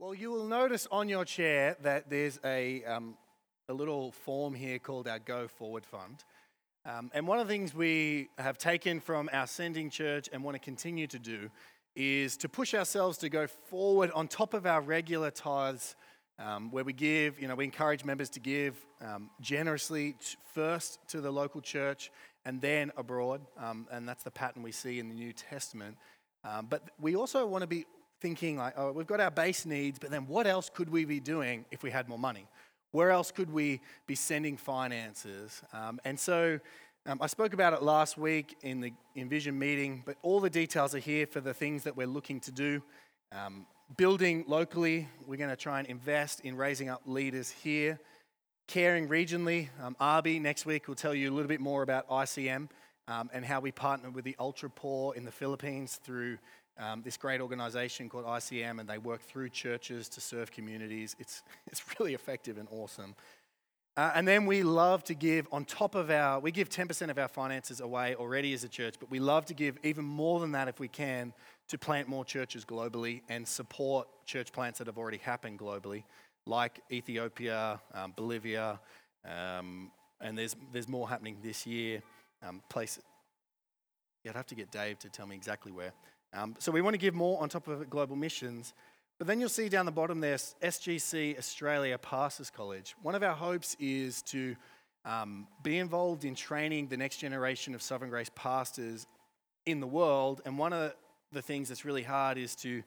Well, you will notice on your chair that there's a, um, a little form here called our Go Forward Fund. Um, and one of the things we have taken from our sending church and want to continue to do is to push ourselves to go forward on top of our regular tithes, um, where we give, you know, we encourage members to give um, generously first to the local church and then abroad. Um, and that's the pattern we see in the New Testament. Um, but we also want to be thinking like, oh, we've got our base needs, but then what else could we be doing if we had more money? Where else could we be sending finances? Um, and so um, I spoke about it last week in the Envision meeting, but all the details are here for the things that we're looking to do. Um, building locally, we're going to try and invest in raising up leaders here. Caring regionally, um, Arby next week will tell you a little bit more about ICM um, and how we partner with the ultra poor in the Philippines through um, this great organization called ICM, and they work through churches to serve communities. It's, it's really effective and awesome. Uh, and then we love to give on top of our, we give 10% of our finances away already as a church, but we love to give even more than that if we can to plant more churches globally and support church plants that have already happened globally, like Ethiopia, um, Bolivia, um, and there's, there's more happening this year. Um, places. Yeah, I'd have to get Dave to tell me exactly where. Um, so we want to give more on top of global missions. But then you'll see down the bottom there, SGC Australia Pastors College. One of our hopes is to um, be involved in training the next generation of Sovereign Grace pastors in the world. And one of the things that's really hard is to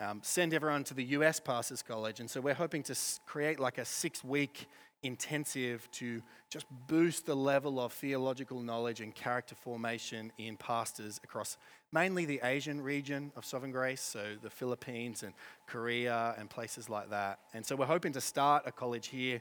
um, send everyone to the US Pastors College. And so we're hoping to create like a six week intensive to just boost the level of theological knowledge and character formation in pastors across mainly the Asian region of Sovereign Grace, so the Philippines and Korea and places like that. And so we're hoping to start a college here.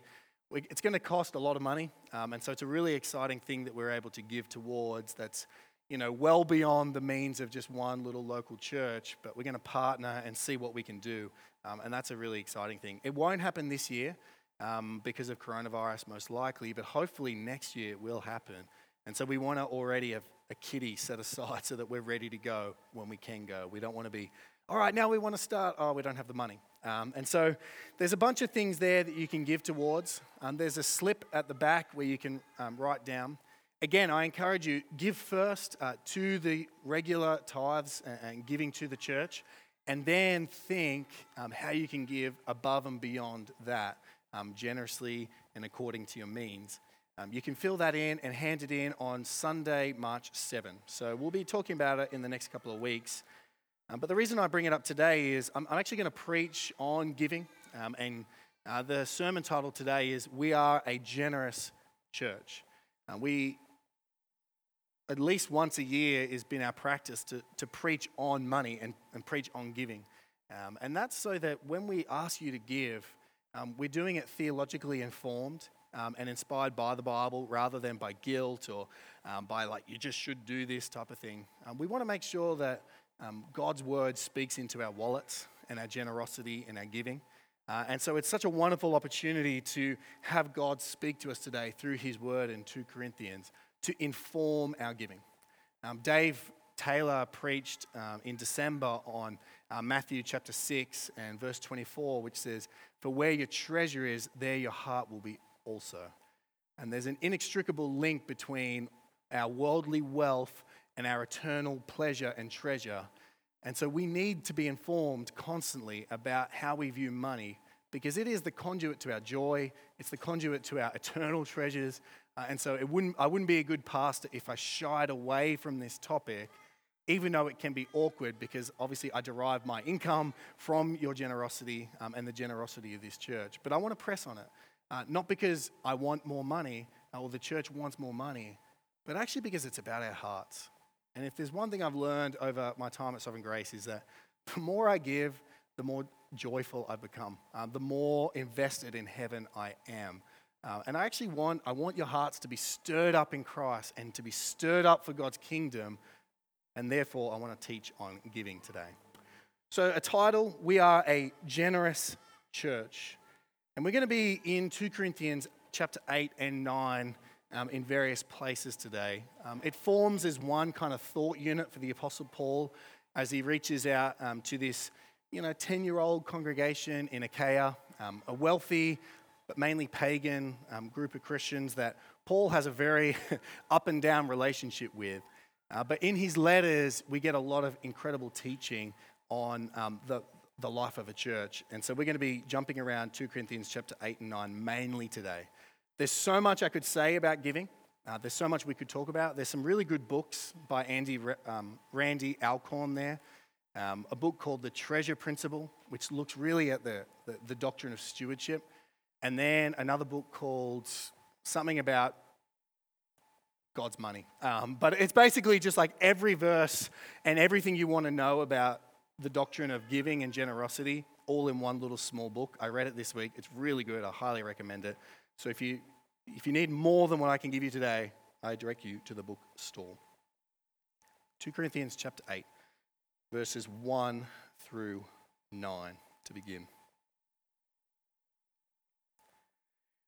It's going to cost a lot of money, um, and so it's a really exciting thing that we're able to give towards that's you know, well beyond the means of just one little local church, but we're going to partner and see what we can do. Um, and that's a really exciting thing. It won't happen this year um, because of coronavirus, most likely, but hopefully next year it will happen. And so we want to already have a kitty set aside so that we're ready to go when we can go. We don't want to be, all right, now we want to start. Oh, we don't have the money. Um, and so there's a bunch of things there that you can give towards. Um, there's a slip at the back where you can um, write down. Again, I encourage you, give first uh, to the regular tithes and, and, giving to the church, and then think um, how you can give above and beyond that um, generously and according to your means. Um, you can fill that in and hand it in on Sunday, March 7. So we'll be talking about it in the next couple of weeks. Um, but the reason I bring it up today is I'm, I'm actually going to preach on giving. Um, and uh, the sermon title today is We Are a Generous Church. Uh, we, at least once a year, has been our practice to, to preach on money and, and preach on giving. Um, and that's so that when we ask you to give, um, we're doing it theologically informed um, and inspired by the Bible rather than by guilt or um, by like, you just should do this type of thing. Um, we want to make sure that um, God's word speaks into our wallets and our generosity and our giving. Uh, and so it's such a wonderful opportunity to have God speak to us today through his word in 2 Corinthians to inform our giving. Um, Dave Taylor preached in December on uh, Matthew chapter 6 and verse 24, which says, For where your treasure is, there your heart will be also. And there's an inextricable link between our worldly wealth and our eternal pleasure and treasure. And so we need to be informed constantly about how we view money because it is the conduit to our joy, it's the conduit to our eternal treasures. Uh, and so it wouldn't, I wouldn't be a good pastor if I shied away from this topic even though it can be awkward because obviously I derive my income from your generosity um, and the generosity of this church. But I want to press on it, uh, not because I want more money uh, or the church wants more money, but actually because it's about our hearts. And if there's one thing I've learned over my time at Sovereign Grace is that the more I give, the more joyful I become, uh, the more invested in heaven I am. Uh, and I actually want, I want your hearts to be stirred up in Christ and to be stirred up for God's kingdom and therefore I want to teach on giving today. So, a title We are a generous church. And we're going to be in 2 Corinthians chapter 8 and 9 um, in various places today. Um, it forms as one kind of thought unit for the Apostle Paul as he reaches out um, to this you know, 10 year old congregation in Achaia, um, a wealthy but mainly pagan um, group of Christians that Paul has a very up and down relationship with. Uh, but in his letters, we get a lot of incredible teaching on um, the, the life of a church. And so we're going to be jumping around 2 Corinthians chapter 8 and 9 mainly today. There's so much I could say about giving. Uh, there's so much we could talk about. There's some really good books by Andy, um, Randy Alcorn there. Um, a book called The Treasure Principle, which looks really at the, the, the doctrine of stewardship. And then another book called something about God's money. Um, but it's basically just like every verse and everything you want to know about the doctrine of giving and generosity all in one little small book. I read it this week. It's really good. I highly recommend it. So if you if you need more than what I can give you today, I direct you to the book stall. 2 Corinthians chapter 8, verses 1 through 9 to begin.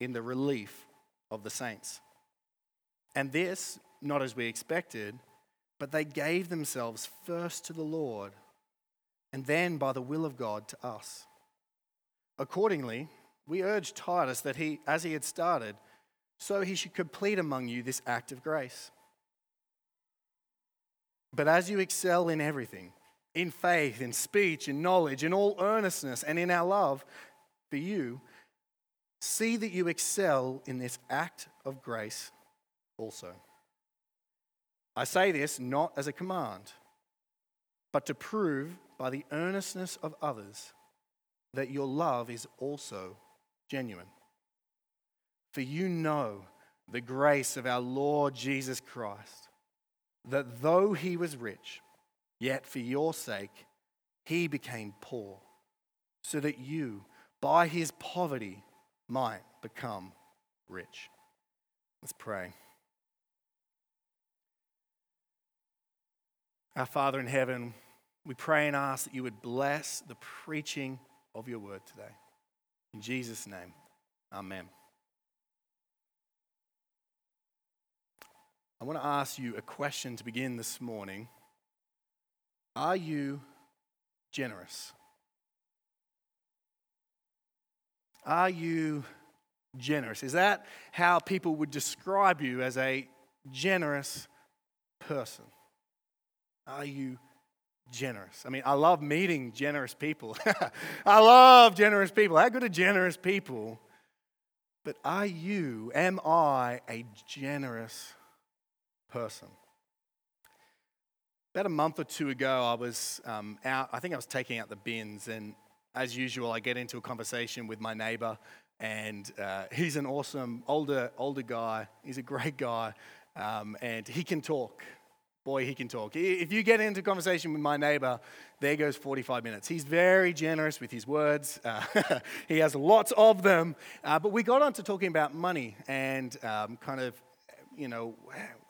in the relief of the saints. And this, not as we expected, but they gave themselves first to the Lord, and then by the will of God to us. Accordingly, we urge Titus that he, as he had started, so he should complete among you this act of grace. But as you excel in everything, in faith, in speech, in knowledge, in all earnestness, and in our love for you, see that you excel in this act of grace also. I say this not as a command, but to prove by the earnestness of others that your love is also genuine. For you know the grace of our Lord Jesus Christ, that though he was rich, yet for your sake he became poor, so that you, by his poverty, might become rich. Let's pray. Our Father in heaven, we pray and ask that you would bless the preaching of your word today. In Jesus' name, amen. I want to ask you a question to begin this morning. Are you generous? Are you generous? Is that how people would describe you as a generous person? Are you generous. I mean, I love meeting generous people. I love generous people. How good are generous people? But are you, am I a generous person? About a month or two ago, I was um, out, I think I was taking out the bins, and as usual, I get into a conversation with my neighbor, and uh, he's an awesome older, older guy. He's a great guy, um, and he can talk boy, he can talk. If you get into conversation with my neighbor, there goes 45 minutes. He's very generous with his words, uh, he has lots of them. Uh, but we got on to talking about money and um, kind of you know,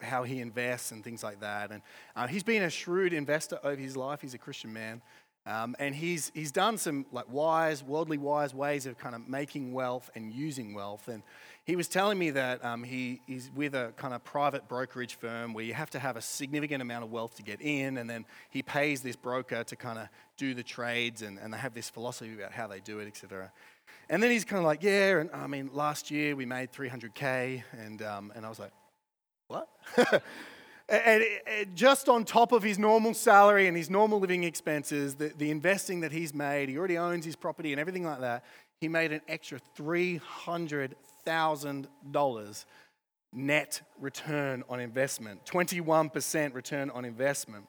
how he invests and things like that. And uh, he's been a shrewd investor over his life. He's a Christian man. Um, and he's, he's done some like wise, worldly wise ways of kind of making wealth and using wealth. And he was telling me that um, he, he's with a kind of private brokerage firm where you have to have a significant amount of wealth to get in, and then he pays this broker to kind of do the trades, and, and they have this philosophy about how they do it, etc. And then he's kind of like, yeah, and I mean, last year we made 300K, and, um, and I was like, what? and, just on top of his normal salary and his normal living expenses, the, the investing that he's made, he already owns his property and everything like that, he made an extra 300 $1,000 net return on investment, 21% return on investment.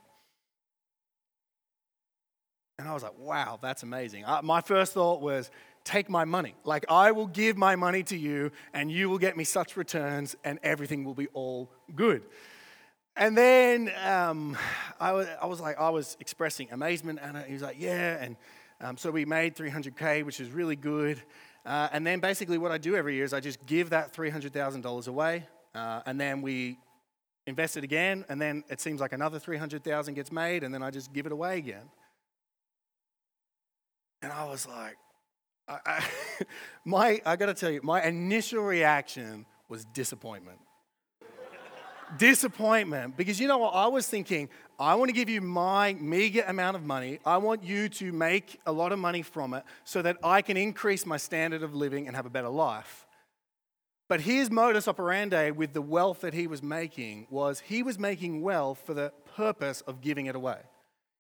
And I was like, wow, that's amazing. Uh, my first thought was, take my money. Like, I will give my money to you, and you will get me such returns, and everything will be all good. And then um, I, was, I was like, I was expressing amazement, and he was like, yeah. And um, so we made 300K, which is really good. Uh, and then basically, what I do every year is I just give that $300,000 away, uh, and then we invest it again, and then it seems like another 300,000 gets made, and then I just give it away again. And I was like, I, I my, I gotta tell you, my initial reaction was disappointment. Disappointment. Because you know what? I was thinking, I want to give you my meager amount of money. I want you to make a lot of money from it so that I can increase my standard of living and have a better life. But his modus operandi with the wealth that he was making was he was making wealth for the purpose of giving it away.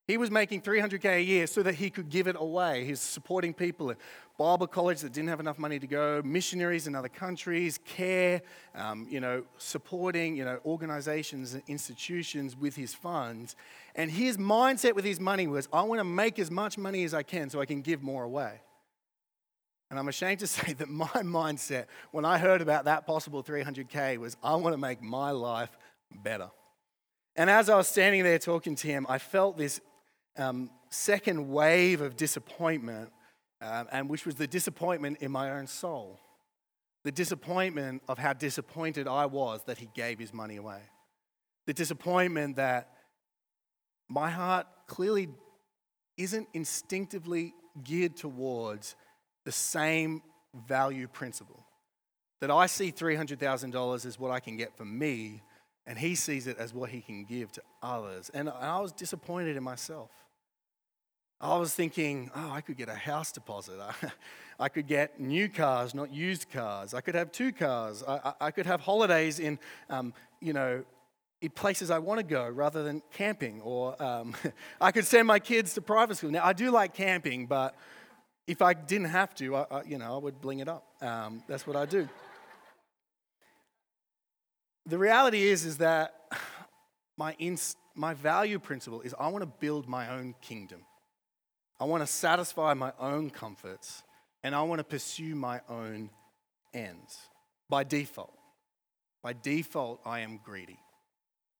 He was making 300K a year so that he could give it away. He's supporting people Bible college that didn't have enough money to go, missionaries in other countries, care, um, you know, supporting, you know, organizations and institutions with his funds. And his mindset with his money was, I want to make as much money as I can so I can give more away. And I'm ashamed to say that my mindset when I heard about that possible 300K was, I want to make my life better. And as I was standing there talking to him, I felt this um, second wave of disappointment, um, and which was the disappointment in my own soul. The disappointment of how disappointed I was that he gave his money away. The disappointment that my heart clearly isn't instinctively geared towards the same value principle. That I see $300,000 as what I can get for me, and he sees it as what he can give to others. And I was disappointed in myself. I was thinking, oh, I could get a house deposit. I could get new cars, not used cars. I could have two cars. I, I could have holidays in, um, you know, in places I want to go rather than camping. Or um, I could send my kids to private school. Now, I do like camping, but if I didn't have to, I, I you know, I would bling it up. Um, that's what I do. the reality is, is that my, ins- my value principle is I want to build my own kingdom. I want to satisfy my own comforts and I want to pursue my own ends by default. By default, I am greedy.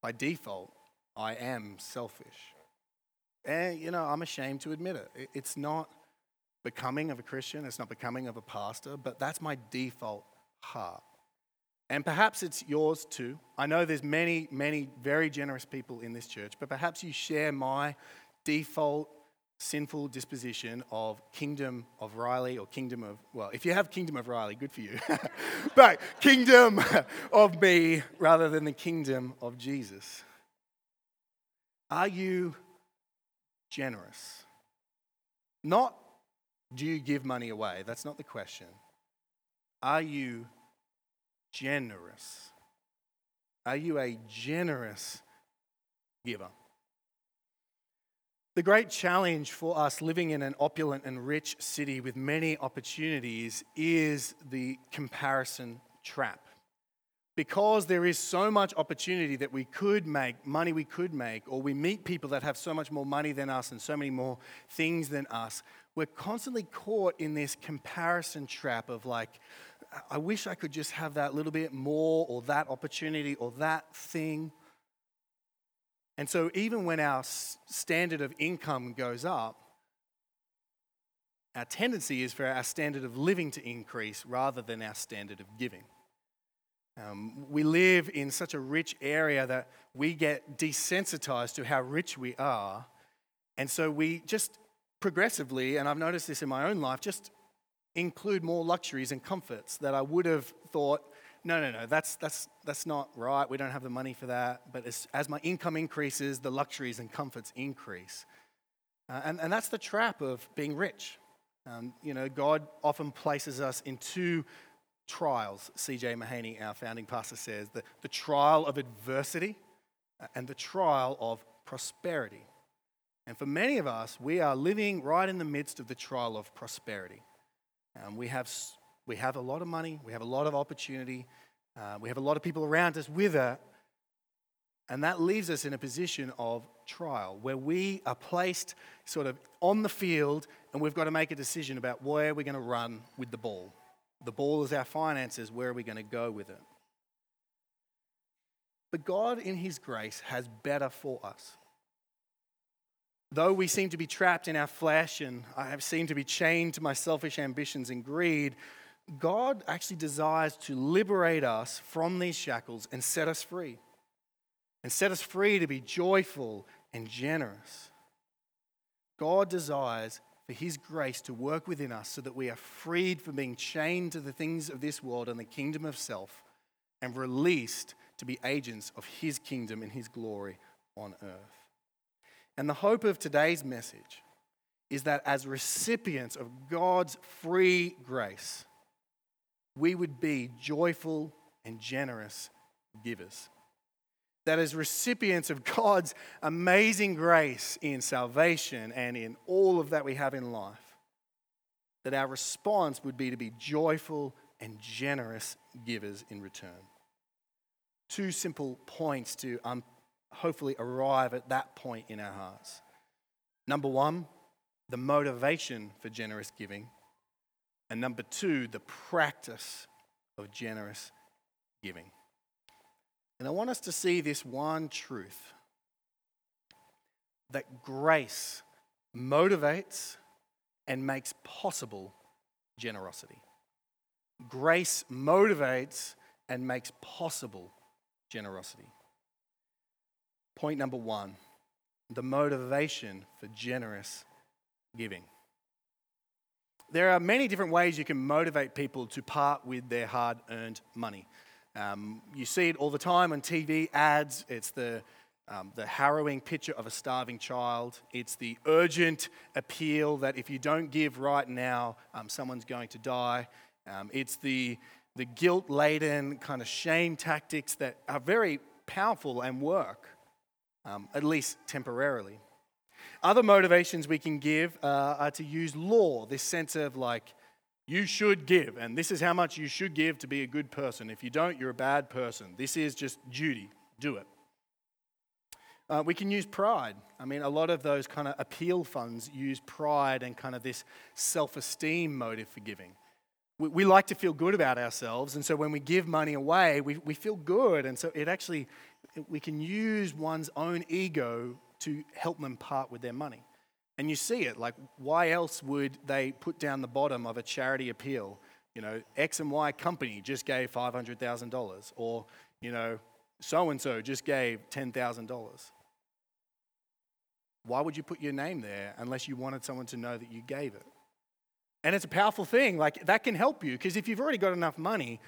By default, I am selfish. And, you know, I'm ashamed to admit it. It's not becoming of a Christian, it's not becoming of a pastor, but that's my default heart. And perhaps it's yours too. I know there's many, many very generous people in this church, but perhaps you share my default sinful disposition of kingdom of Riley or kingdom of, well, if you have kingdom of Riley, good for you. but kingdom of me rather than the kingdom of Jesus. Are you generous? Not do you give money away? That's not the question. Are you generous? Are you a generous giver? The great challenge for us living in an opulent and rich city with many opportunities is the comparison trap. Because there is so much opportunity that we could make, money we could make, or we meet people that have so much more money than us and so many more things than us, we're constantly caught in this comparison trap of like, I wish I could just have that little bit more, or that opportunity, or that thing. And so, even when our standard of income goes up, our tendency is for our standard of living to increase rather than our standard of giving. Um, we live in such a rich area that we get desensitized to how rich we are. And so we just progressively, and I've noticed this in my own life, just include more luxuries and comforts that I would have thought no, no, no, that's, that's, that's not right. We don't have the money for that. But as, as my income increases, the luxuries and comforts increase. Uh, and, and that's the trap of being rich. Um, you know, God often places us in two trials. C.J. Mahaney, our founding pastor, says the, the trial of adversity uh, and the trial of prosperity. And for many of us, we are living right in the midst of the trial of prosperity. Um, we have we have a lot of money, we have a lot of opportunity, uh, we have a lot of people around us with it. And that leaves us in a position of trial where we are placed sort of on the field and we've got to make a decision about where we're going to run with the ball. The ball is our finances, where are we going to go with it? But God, in His grace, has better for us. Though we seem to be trapped in our flesh and I have seemed to be chained to my selfish ambitions and greed, God actually desires to liberate us from these shackles and set us free. And set us free to be joyful and generous. God desires for His grace to work within us so that we are freed from being chained to the things of this world and the kingdom of self and released to be agents of His kingdom and His glory on earth. And the hope of today's message is that as recipients of God's free grace, we would be joyful and generous givers. That as recipients of God's amazing grace in salvation and in all of that we have in life, that our response would be to be joyful and generous givers in return. Two simple points to um, hopefully arrive at that point in our hearts. Number one, the motivation for generous giving. And number two, the practice of generous giving. And I want us to see this one truth that grace motivates and makes possible generosity. Grace motivates and makes possible generosity. Point number one the motivation for generous giving. There are many different ways you can motivate people to part with their hard earned money. Um, you see it all the time on TV ads. It's the, um, the harrowing picture of a starving child. It's the urgent appeal that if you don't give right now, um, someone's going to die. Um, it's the, the guilt laden kind of shame tactics that are very powerful and work, um, at least temporarily. Other motivations we can give uh, are to use law, this sense of like, you should give, and this is how much you should give to be a good person. If you don't, you're a bad person. This is just duty. Do it. Uh, we can use pride. I mean, a lot of those kind of appeal funds use pride and kind of this self esteem motive for giving. We, we, like to feel good about ourselves, and so when we give money away, we, we feel good. And so it actually, we can use one's own ego to help them part with their money. And you see it, like, why else would they put down the bottom of a charity appeal? You know, X and Y company just gave $500,000, or, you know, so and so just gave $10,000. Why would you put your name there unless you wanted someone to know that you gave it? And it's a powerful thing. Like, that can help you because if you've already got enough money,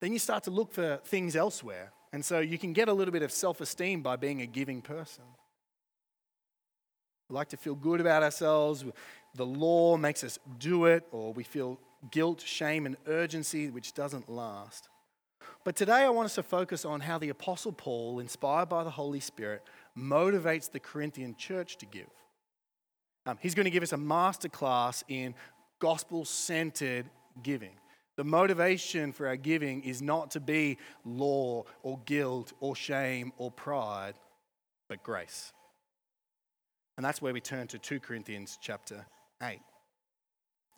then you start to look for things elsewhere. And so you can get a little bit of self esteem by being a giving person. We like to feel good about ourselves. The law makes us do it, or we feel guilt, shame, and urgency, which doesn't last. But today I want us to focus on how the Apostle Paul, inspired by the Holy Spirit, motivates the Corinthian church to give. Um, he's going to give us a master class in gospel centered giving. The motivation for our giving is not to be law or guilt or shame or pride, but grace. And that's where we turn to 2 Corinthians chapter 8.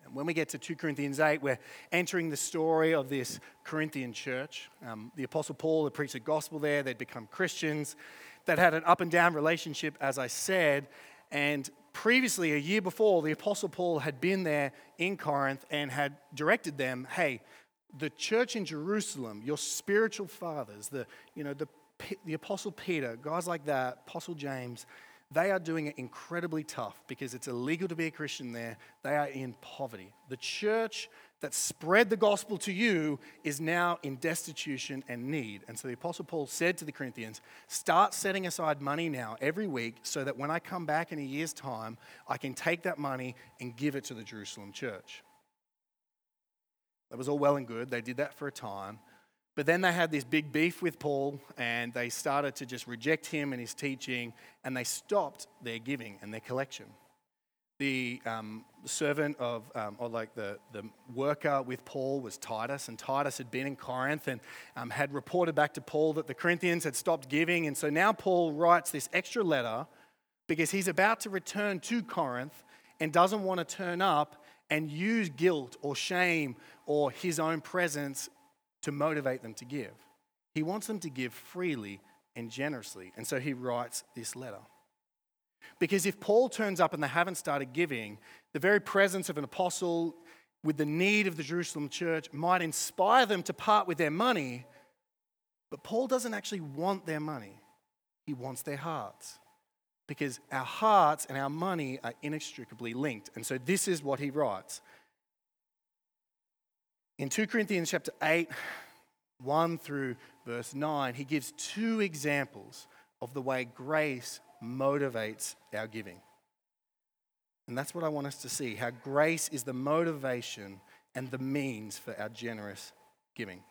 And when we get to 2 Corinthians 8, we're entering the story of this Corinthian church. Um, the Apostle Paul had preached the gospel there, they'd become Christians. That had an up and down relationship, as I said. And previously, a year before, the Apostle Paul had been there in Corinth and had directed them hey, the church in Jerusalem, your spiritual fathers, the, you know, the, the Apostle Peter, guys like that, Apostle James, they are doing it incredibly tough because it's illegal to be a Christian there. They are in poverty. The church that spread the gospel to you is now in destitution and need. And so the Apostle Paul said to the Corinthians, Start setting aside money now every week so that when I come back in a year's time, I can take that money and give it to the Jerusalem church. That was all well and good. They did that for a time. But then they had this big beef with Paul and they started to just reject him and his teaching and they stopped their giving and their collection. The um, servant of, um, or like the, the worker with Paul was Titus, and Titus had been in Corinth and um, had reported back to Paul that the Corinthians had stopped giving. And so now Paul writes this extra letter because he's about to return to Corinth and doesn't want to turn up and use guilt or shame or his own presence to motivate them to give. He wants them to give freely and generously. And so he writes this letter. Because if Paul turns up and they haven't started giving, the very presence of an apostle with the need of the Jerusalem church might inspire them to part with their money. But Paul doesn't actually want their money, he wants their hearts. Because our hearts and our money are inextricably linked. And so this is what he writes. In 2 Corinthians chapter 8, 1 through verse 9, he gives two examples of the way grace motivates our giving. And that's what I want us to see how grace is the motivation and the means for our generous giving.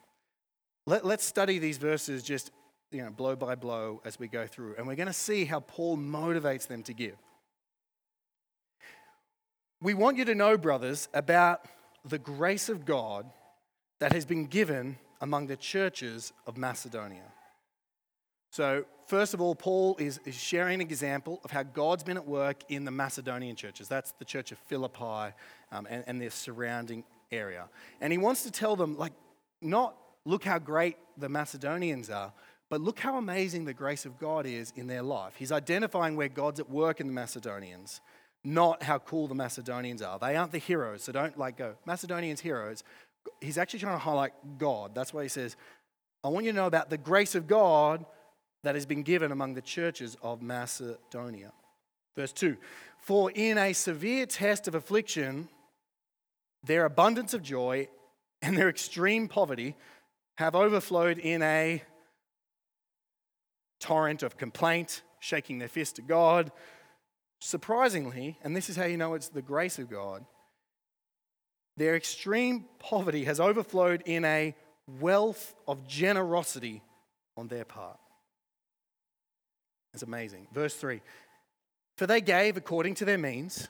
Let, us study these verses just you know, blow by blow as we go through, and we're going to see how Paul motivates them to give. We want you to know, brothers, about the grace of God that has been given among the churches of Macedonia. So, first of all, Paul is, is sharing an example of how God's been at work in the Macedonian churches. That's the church of Philippi um, and, and their surrounding area. And he wants to tell them, like, not look how great the Macedonians are, but look how amazing the grace of God is in their life. He's identifying where God's at work in the Macedonians, not how cool the Macedonians are. They aren't the heroes, so don't like go, Macedonians heroes. He's actually trying to highlight God. That's why he says, I want you to know about the grace of God that has been given among the churches of Macedonia. Verse 2 For in a severe test of affliction, their abundance of joy and their extreme poverty have overflowed in a torrent of complaint, shaking their fist at God. Surprisingly, and this is how you know it's the grace of God, their extreme poverty has overflowed in a wealth of generosity on their part. It's amazing. Verse 3 For they gave according to their means.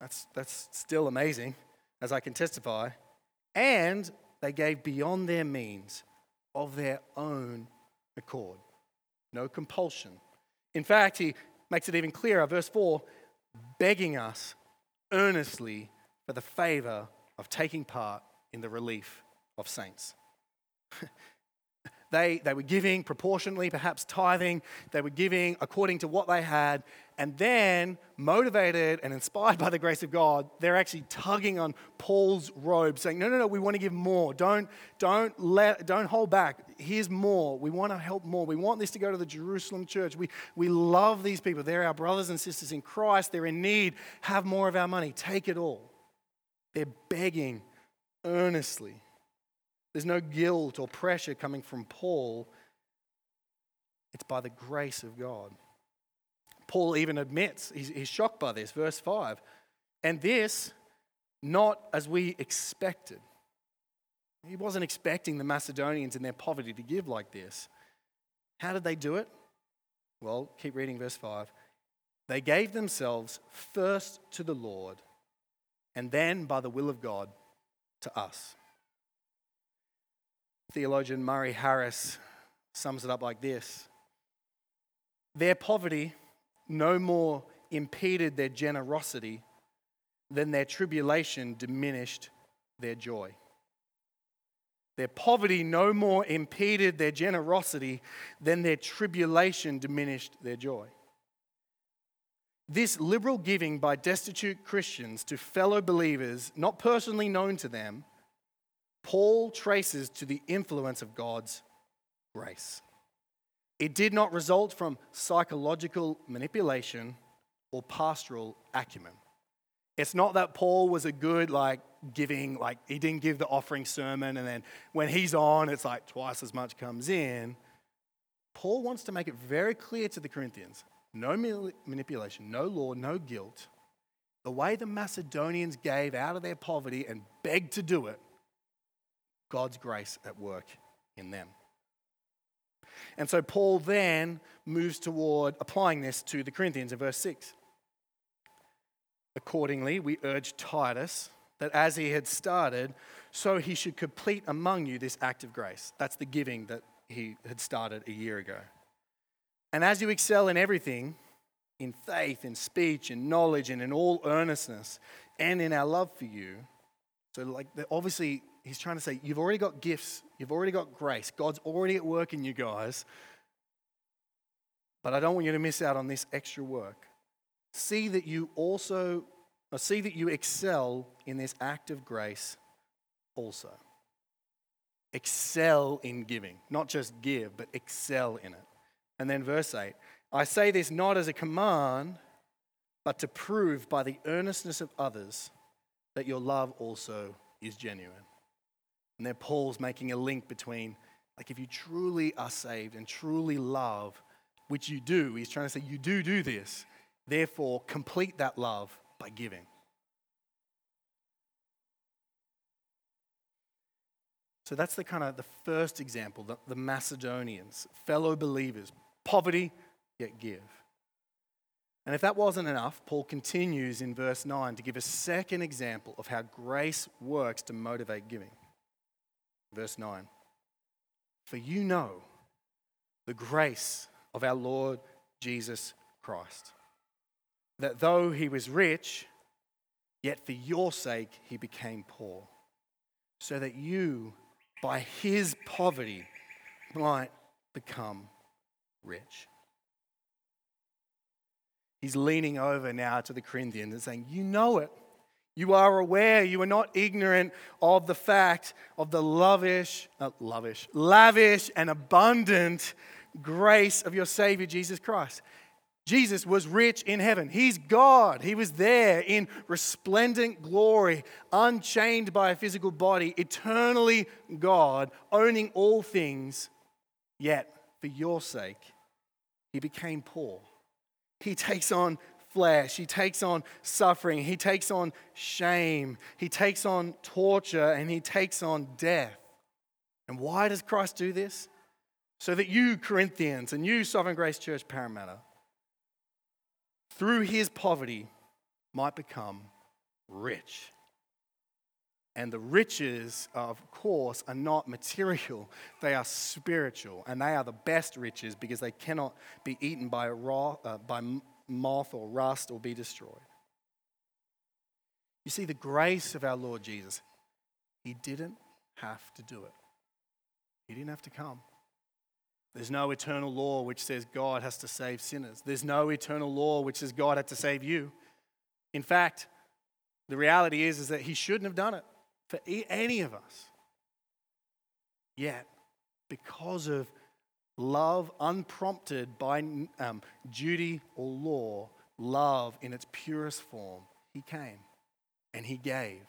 That's, that's still amazing, as I can testify. And they gave beyond their means of their own accord. No compulsion. In fact, he makes it even clearer. Verse 4 begging us earnestly for the favor of taking part in the relief of saints. They, they were giving proportionately, perhaps tithing. They were giving according to what they had. And then, motivated and inspired by the grace of God, they're actually tugging on Paul's robe, saying, No, no, no, we want to give more. Don't, don't, let, don't hold back. Here's more. We want to help more. We want this to go to the Jerusalem church. We, we love these people. They're our brothers and sisters in Christ. They're in need. Have more of our money. Take it all. They're begging earnestly. There's no guilt or pressure coming from Paul. It's by the grace of God. Paul even admits he's, he's shocked by this. Verse 5 And this, not as we expected. He wasn't expecting the Macedonians in their poverty to give like this. How did they do it? Well, keep reading verse 5. They gave themselves first to the Lord, and then, by the will of God, to us. Theologian Murray Harris sums it up like this Their poverty no more impeded their generosity than their tribulation diminished their joy. Their poverty no more impeded their generosity than their tribulation diminished their joy. This liberal giving by destitute Christians to fellow believers, not personally known to them, Paul traces to the influence of God's grace. It did not result from psychological manipulation or pastoral acumen. It's not that Paul was a good, like, giving, like, he didn't give the offering sermon, and then when he's on, it's like twice as much comes in. Paul wants to make it very clear to the Corinthians no manipulation, no law, no guilt. The way the Macedonians gave out of their poverty and begged to do it God's grace at work in them. And so Paul then moves toward applying this to the Corinthians in verse 6. Accordingly, we urge Titus that as he had started, so he should complete among you this act of grace. That's the giving that he had started a year ago. And as you excel in everything, in faith, in speech, in knowledge, and in all earnestness, and in our love for you, so like obviously he's trying to say, you've already got gifts, you've already got grace. God's already at work in you guys. But I don't want you to miss out on this extra work. See that you also, see that you excel in this act of grace also. Excel in giving, not just give, but excel in it. And then verse 8 I say this not as a command, but to prove by the earnestness of others that your love also is genuine. And there Paul's making a link between, like, if you truly are saved and truly love, which you do, he's trying to say, you do do this. Therefore, complete that love by giving. So that's the kind of the first example, the, the Macedonians, fellow believers, poverty, yet give. And if that wasn't enough, Paul continues in verse 9 to give a second example of how grace works to motivate giving. Verse 9 For you know the grace of our Lord Jesus Christ, that though he was rich, yet for your sake he became poor, so that you, by his poverty, might become rich. He's leaning over now to the Corinthians and saying, You know it. You are aware, you are not ignorant of the fact of the lavish, uh, lavish, lavish and abundant grace of your Savior Jesus Christ. Jesus was rich in heaven. He's God. He was there in resplendent glory, unchained by a physical body, eternally God, owning all things. Yet, for your sake, he became poor he takes on flesh, he takes on suffering, he takes on shame, he takes on torture, and he takes on death. And why does Christ do this? So that you, Corinthians, and you, Sovereign Grace Church Parramatta, through his poverty, might become rich. And the riches, of course, are not material, they are spiritual. And they are the best riches because they cannot be eaten by, raw, uh, by moth or rust or be destroyed. You see, the grace of our Lord Jesus, He didn't have to do it, He didn't have to come. There's no eternal law which says God has to save sinners. There's no eternal law which says God had to save you. In fact, the reality is, is that he shouldn't have done it for any of us. Yet, because of love unprompted by um, duty or law, love in its purest form, he came and he gave.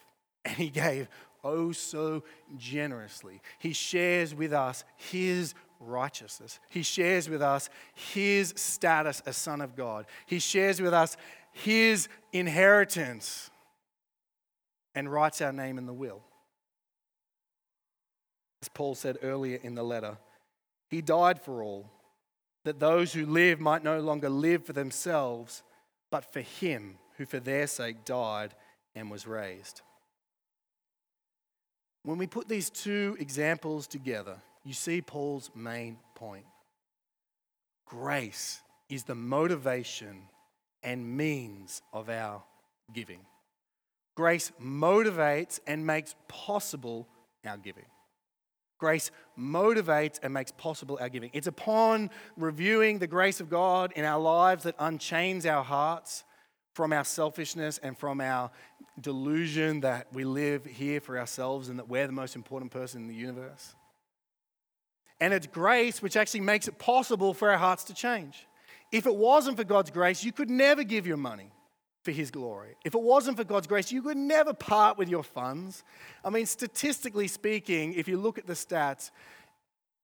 And he gave oh so generously. He shares with us his righteousness. He shares with us his status as Son of God. He shares with us his inheritance and writes our name in the will. As Paul said earlier in the letter, he died for all, that those who live might no longer live for themselves, but for him who for their sake died and was raised. When we put these two examples together, you see Paul's main point. Grace is the motivation and means of our giving. Grace motivates and makes possible our giving. Grace motivates and makes possible our giving. It's upon reviewing the grace of God in our lives that unchains our hearts from our selfishness and from our delusion that we live here for ourselves and that we're the most important person in the universe. And it's grace which actually makes it possible for our hearts to change. If it wasn't for God's grace, you could never give your money for His glory. If it wasn't for God's grace, you could never part with your funds. I mean, statistically speaking, if you look at the stats,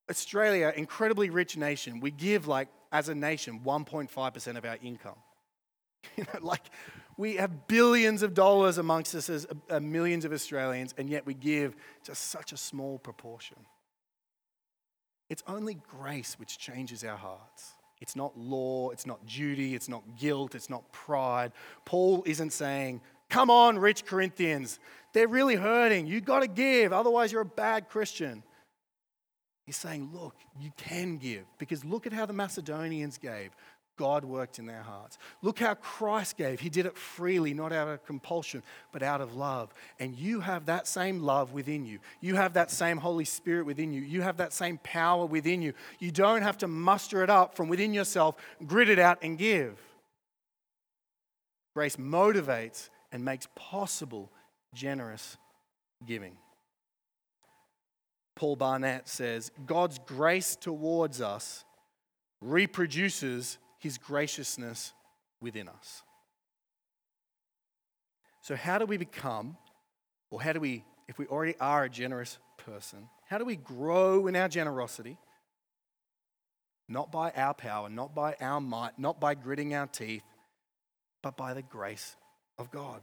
Australia, incredibly rich nation, we give like as a nation 1.5% of our income. You know, like we have billions of dollars amongst us as uh, millions of Australians, and yet we give just such a small proportion. It's only grace which changes our hearts. It's not law, it's not duty, it's not guilt, it's not pride. Paul isn't saying, Come on, rich Corinthians. They're really hurting. You've got to give, otherwise, you're a bad Christian. He's saying, Look, you can give because look at how the Macedonians gave. God worked in their hearts. Look how Christ gave. He did it freely, not out of compulsion, but out of love. And you have that same love within you. You have that same Holy Spirit within you. You have that same power within you. You don't have to muster it up from within yourself, grit it out, and give. Grace motivates and makes possible generous giving. Paul Barnett says God's grace towards us reproduces his graciousness within us. So, how do we become, or how do we, if we already are a generous person, how do we grow in our generosity? Not by our power, not by our might, not by gritting our teeth, but by the grace of God.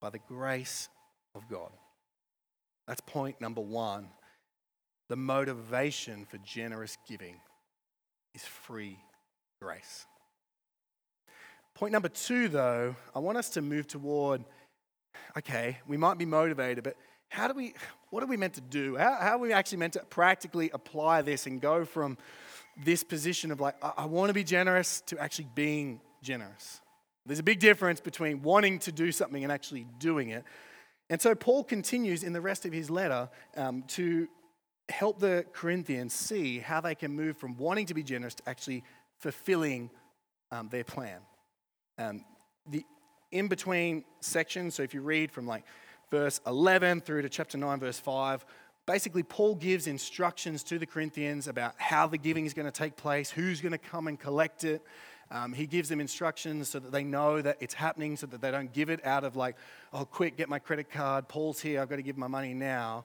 By the grace of God. That's point number one. The motivation for generous giving is free grace. Point number two, though, I want us to move toward okay, we might be motivated, but how do we, what are we meant to do? How, how are we actually meant to practically apply this and go from this position of like, I, I want to be generous to actually being generous? There's a big difference between wanting to do something and actually doing it. And so Paul continues in the rest of his letter um, to help the Corinthians see how they can move from wanting to be generous to actually fulfilling um, their plan. Um, the in between sections, so if you read from like verse 11 through to chapter 9, verse 5, basically Paul gives instructions to the Corinthians about how the giving is going to take place, who's going to come and collect it. Um, he gives them instructions so that they know that it's happening, so that they don't give it out of like, oh, quick, get my credit card. Paul's here, I've got to give my money now.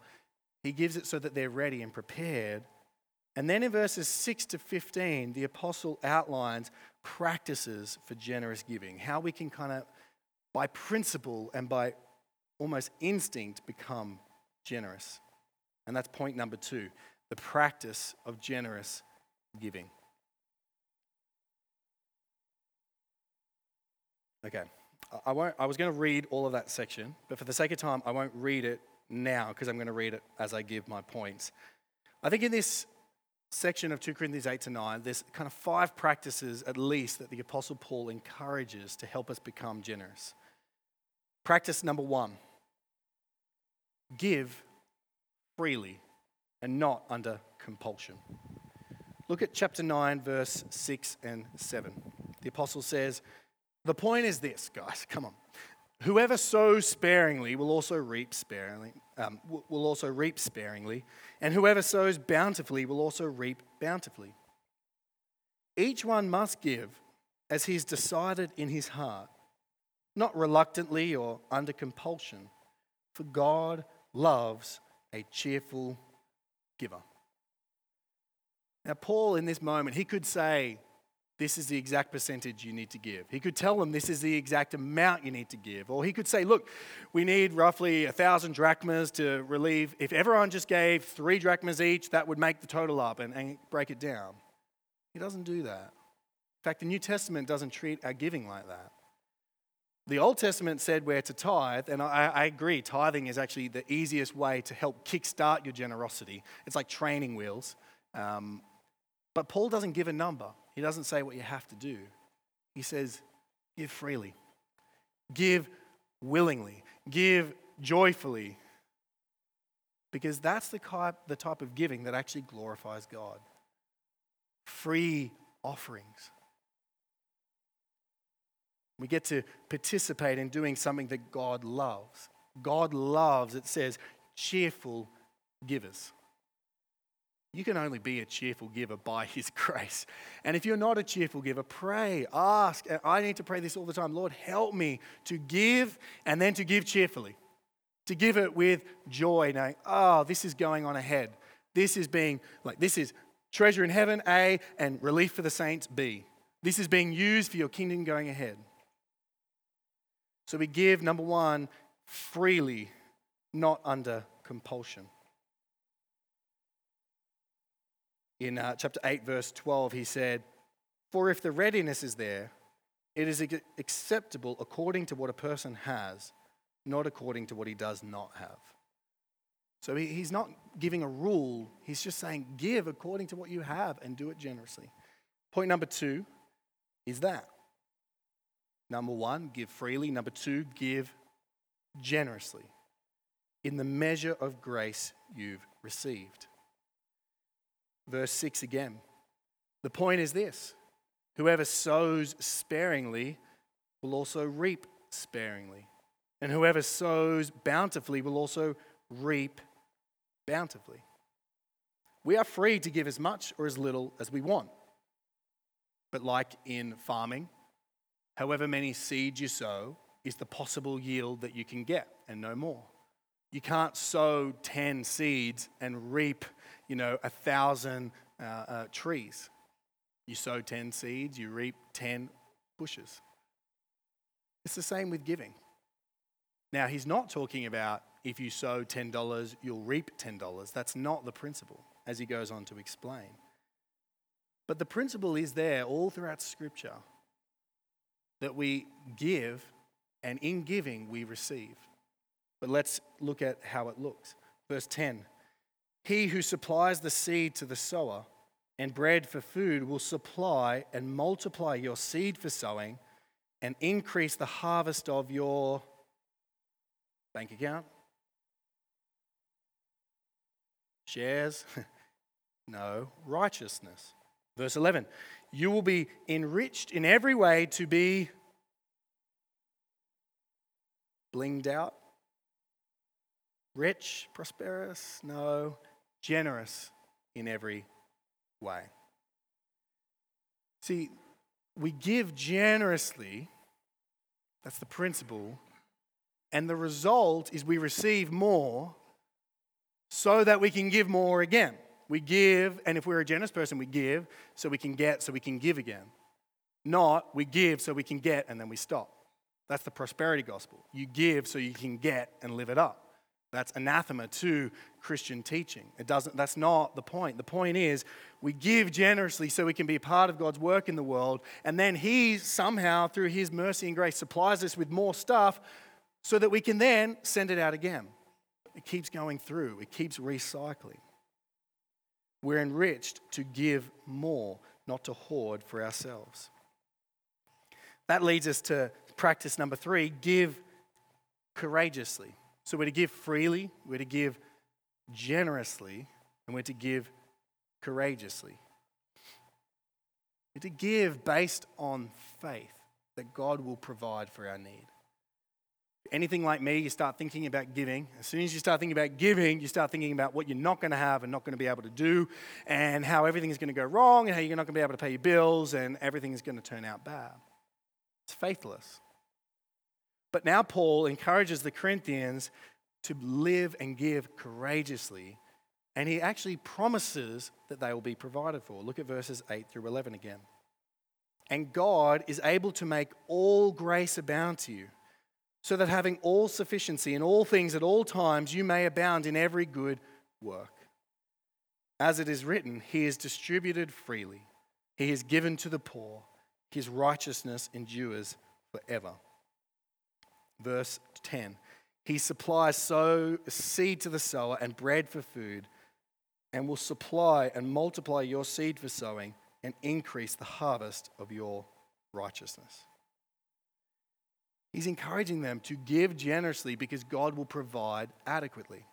He gives it so that they're ready and prepared. And then in verses 6 to 15, the apostle outlines practices for generous giving, how we can kind of, by principle and by almost instinct, become generous. And that's point number two the practice of generous giving. Okay. I, won't, I was going to read all of that section, but for the sake of time, I won't read it now because I'm going to read it as I give my points. I think in this section of 2 Corinthians 8 to 9, there's kind of five practices at least that the Apostle Paul encourages to help us become generous. Practice number one give freely and not under compulsion. Look at chapter 9, verse 6 and 7. The Apostle says, the point is this, guys, come on. Whoever sows sparingly will also reap sparingly, um, will also reap sparingly, and whoever sows bountifully will also reap bountifully. Each one must give as he's decided in his heart, not reluctantly or under compulsion, for God loves a cheerful giver. Now, Paul, in this moment, he could say, this is the exact percentage you need to give. He could tell them this is the exact amount you need to give. Or he could say, look, we need roughly a thousand drachmas to relieve. If everyone just gave three drachmas each, that would make the total up and, and break it down. He doesn't do that. In fact, the New Testament doesn't treat our giving like that. The Old Testament said we're to tithe, and I, I, agree, tithing is actually the easiest way to help kickstart your generosity. It's like training wheels. Um, but Paul doesn't give a number. He doesn't say what you have to do. He says, give freely, give willingly, give joyfully. Because that's the type, the type of giving that actually glorifies God. Free offerings. We get to participate in doing something that God loves. God loves, it says, cheerful givers. You can only be a cheerful giver by His grace. And if you're not a cheerful giver, pray, ask. I need to pray this all the time Lord, help me to give and then to give cheerfully, to give it with joy, knowing, oh, this is going on ahead. This is being like, this is treasure in heaven, A, and relief for the saints, B. This is being used for your kingdom going ahead. So we give, number one, freely, not under compulsion. In uh, chapter 8, verse 12, he said, For if the readiness is there, it is acceptable according to what a person has, not according to what he does not have. So he's not giving a rule, he's just saying, Give according to what you have and do it generously. Point number two is that. Number one, give freely. Number two, give generously in the measure of grace you've received. Verse 6 again. The point is this whoever sows sparingly will also reap sparingly, and whoever sows bountifully will also reap bountifully. We are free to give as much or as little as we want. But like in farming, however many seeds you sow is the possible yield that you can get and no more. You can't sow 10 seeds and reap, you know, a thousand uh, uh, trees. You sow 10 seeds, you reap 10 bushes. It's the same with giving. Now, he's not talking about if you sow $10, you'll reap $10. That's not the principle, as he goes on to explain. But the principle is there all throughout Scripture that we give, and in giving, we receive. But let's look at how it looks. Verse 10 He who supplies the seed to the sower and bread for food will supply and multiply your seed for sowing and increase the harvest of your bank account, shares, no, righteousness. Verse 11 You will be enriched in every way to be blinged out, rich, prosperous, no, generous in every way. See, we give generously, that's the principle, and the result is we receive more so that we can give more again. We give, and if we're a generous person, we give so we can get, so we can give again. Not we give so we can get and then we stop. That's the prosperity gospel. You give so you can get and live it up. That's anathema to Christian teaching. It doesn't, that's not the point. The point is we give generously so we can be a part of God's work in the world, and then He somehow, through His mercy and grace, supplies us with more stuff so that we can then send it out again. It keeps going through, it keeps recycling. We're enriched to give more, not to hoard for ourselves. That leads us to practice number three give courageously. So we're to give freely, we're to give generously, and we're to give courageously. We're to give based on faith that God will provide for our need anything like me, you start thinking about giving. As soon as you start thinking about giving, you start thinking about what you're not going to have and not going to be able to do, and how everything is going to go wrong, and how you're not going to be able to pay your bills, and everything is going to turn out bad. It's faithless. But now Paul encourages the Corinthians to live and give courageously, and he actually promises that they will be provided for. Look at verses 8 through 11 again. And God is able to make all grace abound to you so that having all sufficiency in all things at all times, you may abound in every good work. As it is written, He is distributed freely, He is given to the poor, His righteousness endures forever. Verse 10 He supplies sow, seed to the sower and bread for food, and will supply and multiply your seed for sowing and increase the harvest of your righteousness. He's encouraging them to give generously because God will provide adequately.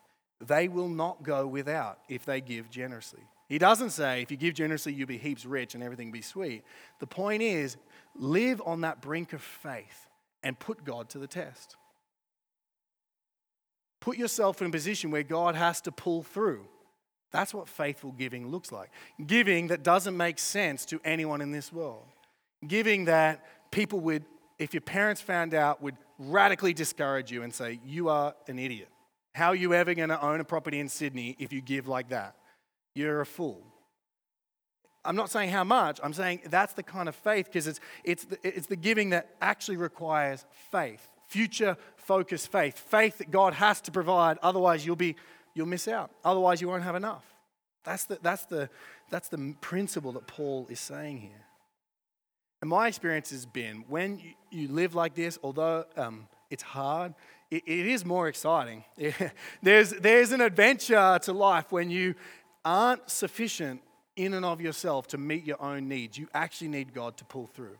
They will not go without if they give generously. He doesn't say if you give generously, you'll be heaps rich and everything will be sweet. The point is, live on that brink of faith and put God to the test. Put yourself in a position where God has to pull through. That's what faithful giving looks like. Giving that doesn't make sense to anyone in this world. Giving that people would if your parents found out, would radically discourage you and say, You are an idiot. How are you ever going to own a property in Sydney if you give like that? You're a fool. I'm not saying how much, I'm saying that's the kind of faith because it's, it's, the, it's the giving that actually requires faith, future focused faith, faith that God has to provide, otherwise, you'll, be, you'll miss out. Otherwise, you won't have enough. That's the, that's, the, that's the principle that Paul is saying here. And my experience has been when you, you live like this, although um, it's hard, it, it is more exciting. there's, there's an adventure to life when you aren't sufficient in and of yourself to meet your own needs. You actually need God to pull through.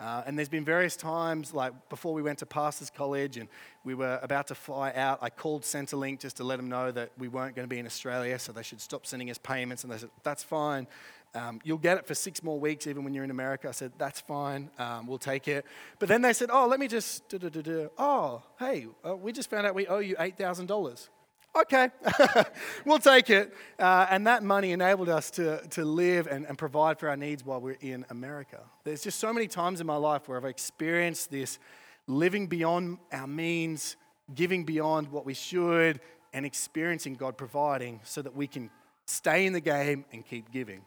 Uh, and there's been various times, like before we went to Pastors College and we were about to fly out, I called Centrelink just to let them know that we weren't going to be in Australia, so they should stop sending us payments. And they said, That's fine. Um, you'll get it for six more weeks, even when you're in America. I said, That's fine. Um, we'll take it. But then they said, Oh, let me just, oh, hey, uh, we just found out we owe you $8,000 okay, we'll take it. Uh, and that money enabled us to, to live and, and provide for our needs while we're in America. There's just so many times in my life where I've experienced this living beyond our means, giving beyond what we should, and experiencing God providing so that we can stay in the game and keep giving.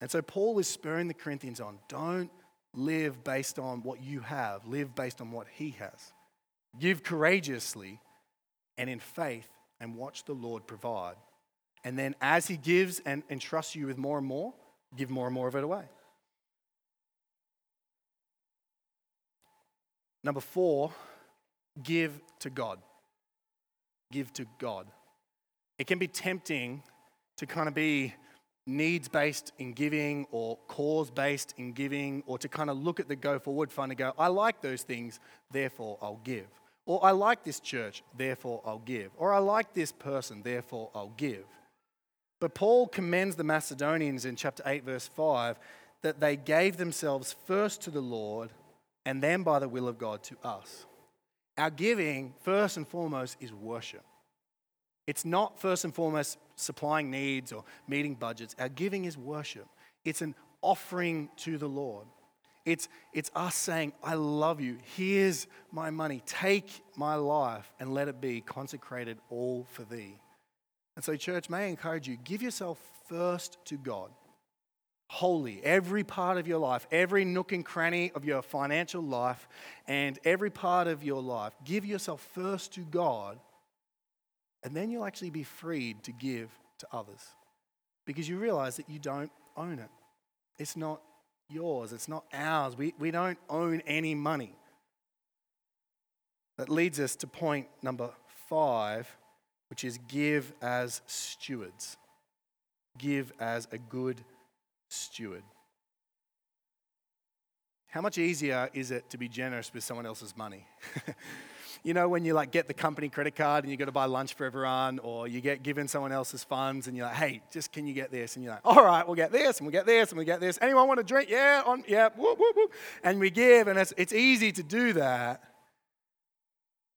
And so Paul is spurring the Corinthians on don't live based on what you have, live based on what he has. Give courageously and in faith and watch the Lord provide. And then as He gives and entrusts you with more and more, give more and more of it away. Number four, give to God. Give to God. It can be tempting to kind of be needs based in giving or cause based in giving or to kind of look at the go forward fund and go, I like those things, therefore I'll give. Or I like this church, therefore I'll give. Or I like this person, therefore I'll give. But Paul commends the Macedonians in chapter 8, verse 5, that they gave themselves first to the Lord and then by the will of God to us. Our giving, first and foremost, is worship. It's not first and foremost supplying needs or meeting budgets. Our giving is worship, it's an offering to the Lord. It's, it's us saying, I love you. Here's my money. Take my life and let it be consecrated all for thee. And so, church, may I encourage you give yourself first to God. Wholly, every part of your life, every nook and cranny of your financial life, and every part of your life, give yourself first to God, and then you'll actually be freed to give to others because you realize that you don't own it. It's not yours, it's not ours. We, we don't own any money. That leads us to point number five, which is give as stewards. Give as a good steward. How much easier is it to be generous with someone else's money? you know, when you like get the company credit card and you got to buy lunch for everyone, or you get given someone else's funds and you're like, hey, just can you get this? And you're like, all right, we'll get this and we'll get this and we'll get this. Anyone want a drink? Yeah, on, yeah, whoop, whoop, whoop. And we give, and it's, it's easy to do that.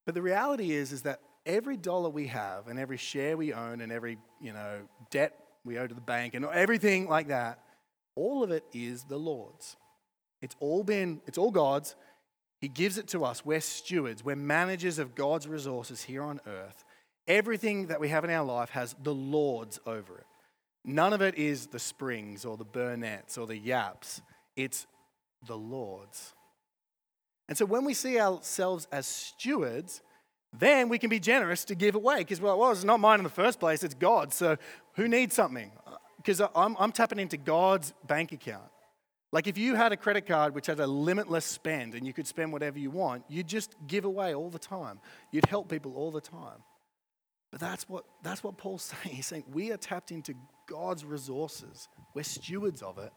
But the reality is, is that every dollar we have and every share we own and every, you know, debt we owe to the bank and everything like that, all of it is the Lord's. It's all been, it's all God's. He gives it to us. We're stewards, we're managers of God's resources here on earth. Everything that we have in our life has the Lord's over it. None of it is the Springs or the Burnett's or the Yaps. It's the Lord's. And so when we see ourselves as stewards, then we can be generous to give away because, well, it's not mine in the first place, it's God's. So who needs something? Because I'm, I'm tapping into God's bank account. Like if you had a credit card which had a limitless spend and you could spend whatever you want, you'd just give away all the time. You'd help people all the time. But that's what, that's what Paul's saying. He's saying we are tapped into God's resources. We're stewards of it.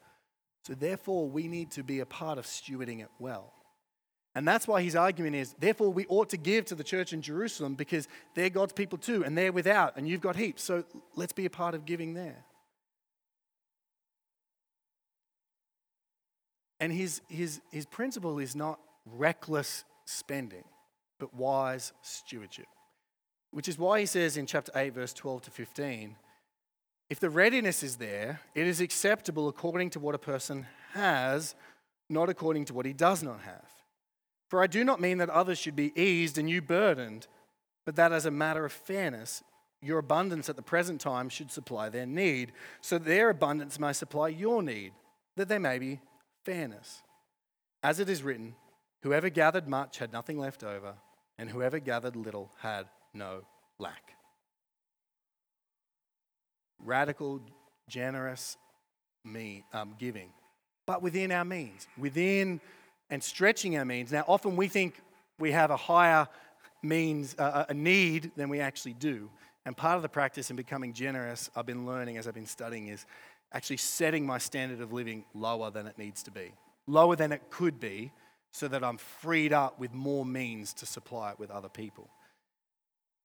So therefore, we need to be a part of stewarding it well. And that's why his argument is, therefore, we ought to give to the church in Jerusalem because they're God's people too, and they're without, and you've got heaps. So let's be a part of giving there. And his, his, his principle is not reckless spending, but wise stewardship. Which is why he says in chapter 8, verse 12 to 15 if the readiness is there, it is acceptable according to what a person has, not according to what he does not have. For I do not mean that others should be eased and you burdened, but that as a matter of fairness, your abundance at the present time should supply their need, so that their abundance may supply your need, that there may be fairness. As it is written, whoever gathered much had nothing left over, and whoever gathered little had no lack. Radical, generous me, um, giving, but within our means, within and stretching our means. Now, often we think we have a higher means, uh, a need than we actually do. And part of the practice in becoming generous, I've been learning as I've been studying, is actually setting my standard of living lower than it needs to be, lower than it could be, so that I'm freed up with more means to supply it with other people.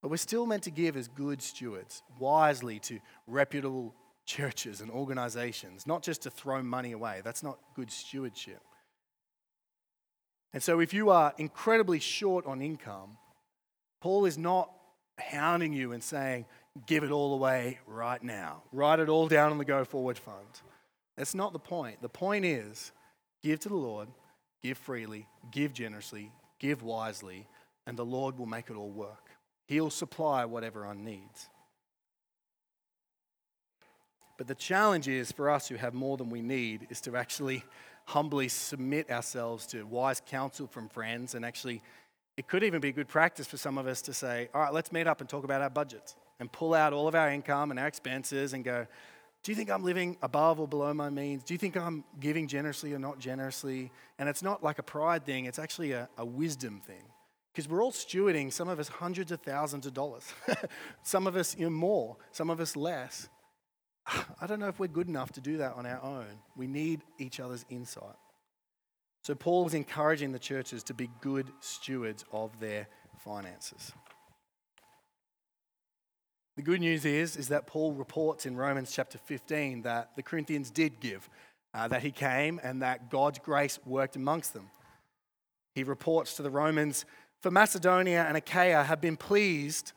But we're still meant to give as good stewards, wisely to reputable churches and organizations, not just to throw money away. That's not good stewardship. And so, if you are incredibly short on income, Paul is not hounding you and saying, give it all away right now, write it all down on the go forward fund. That's not the point. The point is give to the Lord, give freely, give generously, give wisely, and the Lord will make it all work. He'll supply what everyone needs. But the challenge is for us who have more than we need is to actually humbly submit ourselves to wise counsel from friends. And actually, it could even be good practice for some of us to say, all right, let's meet up and talk about our budgets and pull out all of our income and our expenses and go, do you think I'm living above or below my means? Do you think I'm giving generously or not generously? And it's not like a pride thing, it's actually a, a wisdom thing. Because we're all stewarding, some of us hundreds of thousands of dollars, some of us you know, more, some of us less. I don't know if we're good enough to do that on our own. We need each other's insight. So, Paul is encouraging the churches to be good stewards of their finances. The good news is, is that Paul reports in Romans chapter 15 that the Corinthians did give, uh, that he came and that God's grace worked amongst them. He reports to the Romans for Macedonia and Achaia have been pleased,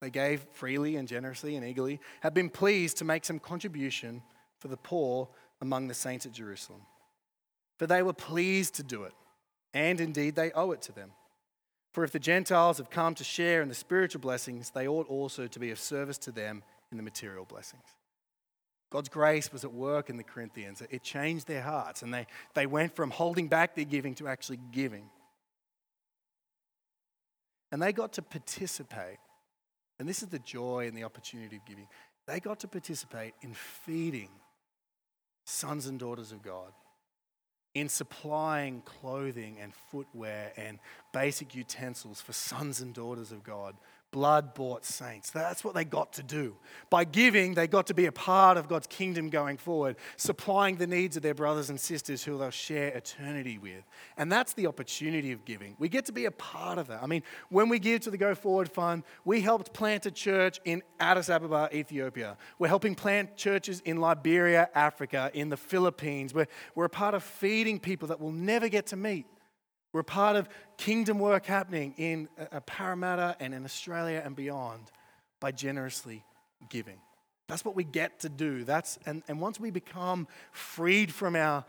they gave freely and generously and eagerly, have been pleased to make some contribution for the poor among the saints at Jerusalem. For they were pleased to do it, and indeed they owe it to them. For if the Gentiles have come to share in the spiritual blessings, they ought also to be of service to them in the material blessings. God's grace was at work in the Corinthians. It changed their hearts, and they, they went from holding back their giving to actually giving. And they got to participate. And this is the joy and the opportunity of giving. They got to participate in feeding sons and daughters of God, in supplying clothing and footwear and basic utensils for sons and daughters of God blood bought saints. That's what they got to do. By giving, they got to be a part of God's kingdom going forward, supplying the needs of their brothers and sisters who they'll share eternity with. And that's the opportunity of giving. We get to be a part of that. I mean, when we give to the Go Forward Fund, we helped plant a church in Addis Ababa, Ethiopia. We're helping plant churches in Liberia, Africa, in the Philippines. We're, we're a part of feeding people that we'll never get to meet. We're part of kingdom work happening in uh, uh, Parramatta and in Australia and beyond by generously giving. That's what we get to do. That's, and, and once we become freed from our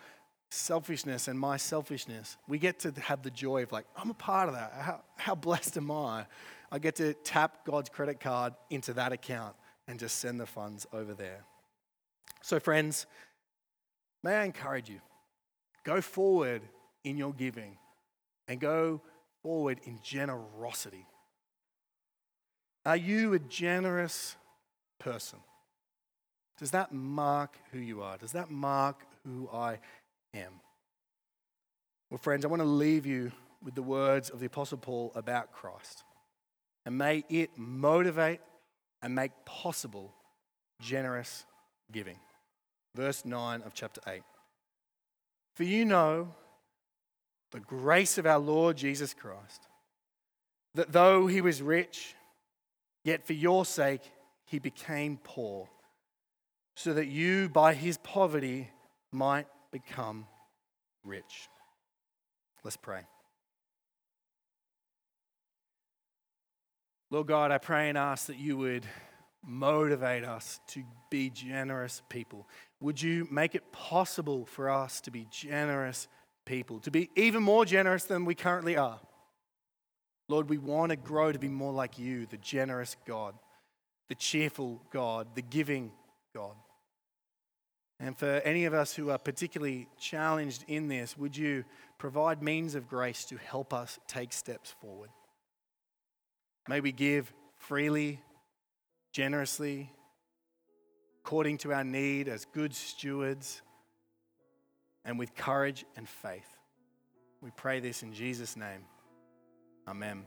selfishness and my selfishness, we get to have the joy of like, I'm a part of that. How, how blessed am I? I get to tap God's credit card into that account and just send the funds over there. So, friends, may I encourage you go forward in your giving and go forward in generosity. Are you a generous person? Does that mark who you are? Does that mark who I am? Well, friends, I want to leave you with the words of the Apostle Paul about Christ. And may it motivate and make possible generous giving. Verse 9 of chapter 8. For you know the grace of our Lord Jesus Christ, that though he was rich, yet for your sake he became poor, so that you by his poverty might become rich. Let's pray. Lord God, I pray and ask that you would motivate us to be generous people. Would you make it possible for us to be generous people, to be even more generous than we currently are. Lord, we want to grow to be more like you, the generous God, the cheerful God, the giving God. And for any of us who are particularly challenged in this, would you provide means of grace to help us take steps forward? May we give freely, generously, according to our need as good stewards and with courage and faith. We pray this in Jesus' name. Amen.